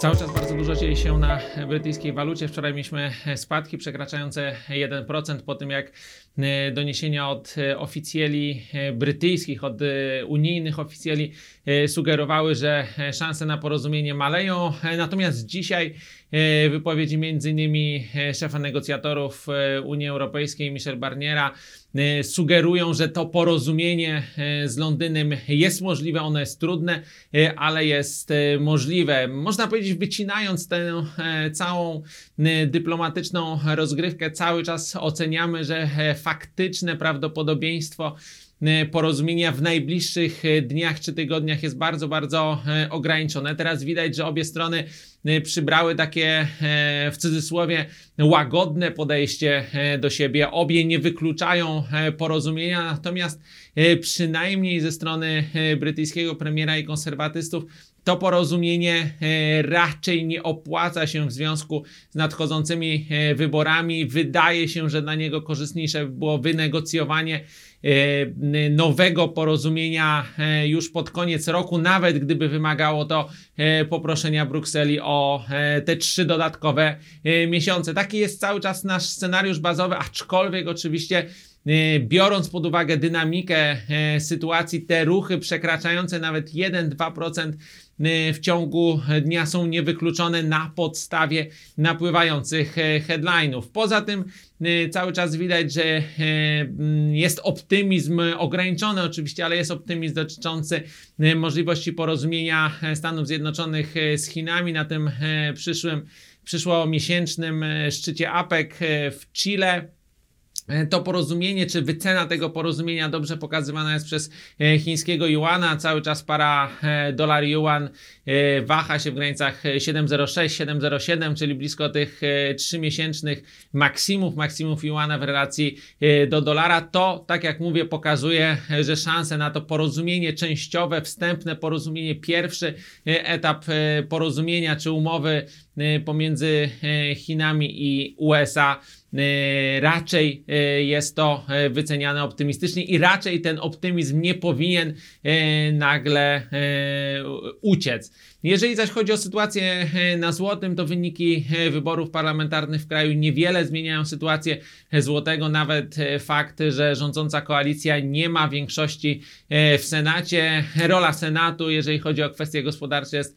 Cały czas bardzo dużo dzieje się na brytyjskiej walucie. Wczoraj mieliśmy spadki przekraczające 1% po tym, jak e, doniesienia od e, oficjeli e, brytyjskich, od unijnych oficjeli sugerowały, że szanse na porozumienie maleją. Natomiast dzisiaj wypowiedzi m.in. szefa negocjatorów Unii Europejskiej, Michel Barniera, sugerują, że to porozumienie e, z Londynem jest możliwe, ono jest trudne, e, ale jest możliwe. Można powiedzieć, wycinając tę całą dyplomatyczną rozgrywkę, cały czas oceniamy, że e, faktyczne prawdopodobieństwo porozumienia w najbliższych dniach czy tygodniach jest bardzo, bardzo e, ograniczone. Teraz widać, że obie strony przybrały takie e, w cudzysłowie łagodne podejście do siebie. Obie nie wykluczają porozumienia, natomiast e, przynajmniej ze strony e, brytyjskiego premiera i konserwatystów to porozumienie e, raczej nie opłaca się w związku z nadchodzącymi e, wyborami. Wydaje się, że dla niego korzystniejsze by było wynegocjowanie e, nowego porozumienia e, już pod koniec roku, nawet gdyby wymagało to e, poproszenia Brukseli o e, te trzy dodatkowe e, miesiące. Taki jest cały czas nasz scenariusz bazowy, aczkolwiek oczywiście e, biorąc pod uwagę dynamikę e, sytuacji, te ruchy przekraczające nawet 1-2% e, w ciągu dnia są niewykluczone na podstawie napływających e, headline'ów. Poza tym cały czas widać, że jest optymizm ograniczony oczywiście, ale jest optymizm dotyczący możliwości porozumienia Stanów Zjednoczonych z Chinami na tym przyszłym przyszłomiesięcznym szczycie APEC w Chile. E, To porozumienie, czy wycena tego porozumienia dobrze pokazywana jest przez e, chińskiego juana. Cały czas para e, dolar juan waha się w granicach e, 7,06, 7,07, czyli blisko tych e, 3-miesięcznych maksimów, maksimów juana w relacji do dolara. To, tak jak mówię, pokazuje, że szanse na to porozumienie częściowe, wstępne porozumienie, pierwszy etap porozumienia czy umowy pomiędzy Chinami i USA raczej e, jest to e, wyceniane optymistycznie i raczej ten optymizm nie powinien nagle uciec. Jeżeli zaś chodzi o sytuację na złotym, to wyniki wyborów parlamentarnych w kraju niewiele zmieniają sytuację złotego. Nawet fakt, że rządząca koalicja nie ma większości w Senacie. Rola Senatu, jeżeli chodzi o kwestie gospodarcze, jest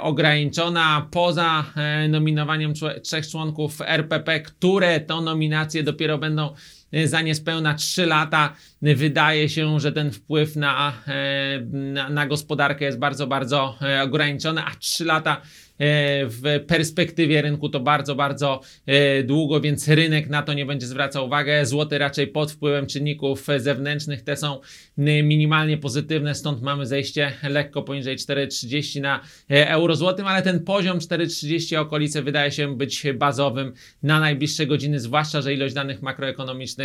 ograniczona. Poza nominowaniem trzech członków RPP, które to nominacje dopiero będą za niespełna 3 lata. Wydaje się, że ten wpływ na, e, na, gospodarkę jest bardzo, bardzo e, ograniczony, a 3 lata e, w perspektywie rynku to bardzo, bardzo długo, więc rynek na to nie będzie zwracał uwagę. Złoty raczej pod wpływem czynników zewnętrznych, te są y, minimalnie pozytywne, stąd mamy zejście lekko poniżej 4,30 na euro złotym, ale ten poziom 4,30 okolice wydaje się być bazowym na najbliższe godziny, zwłaszcza, że ilość danych makroekonomicznych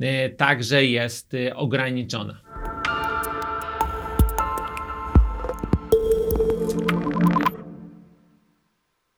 e, także jest e, ograniczona.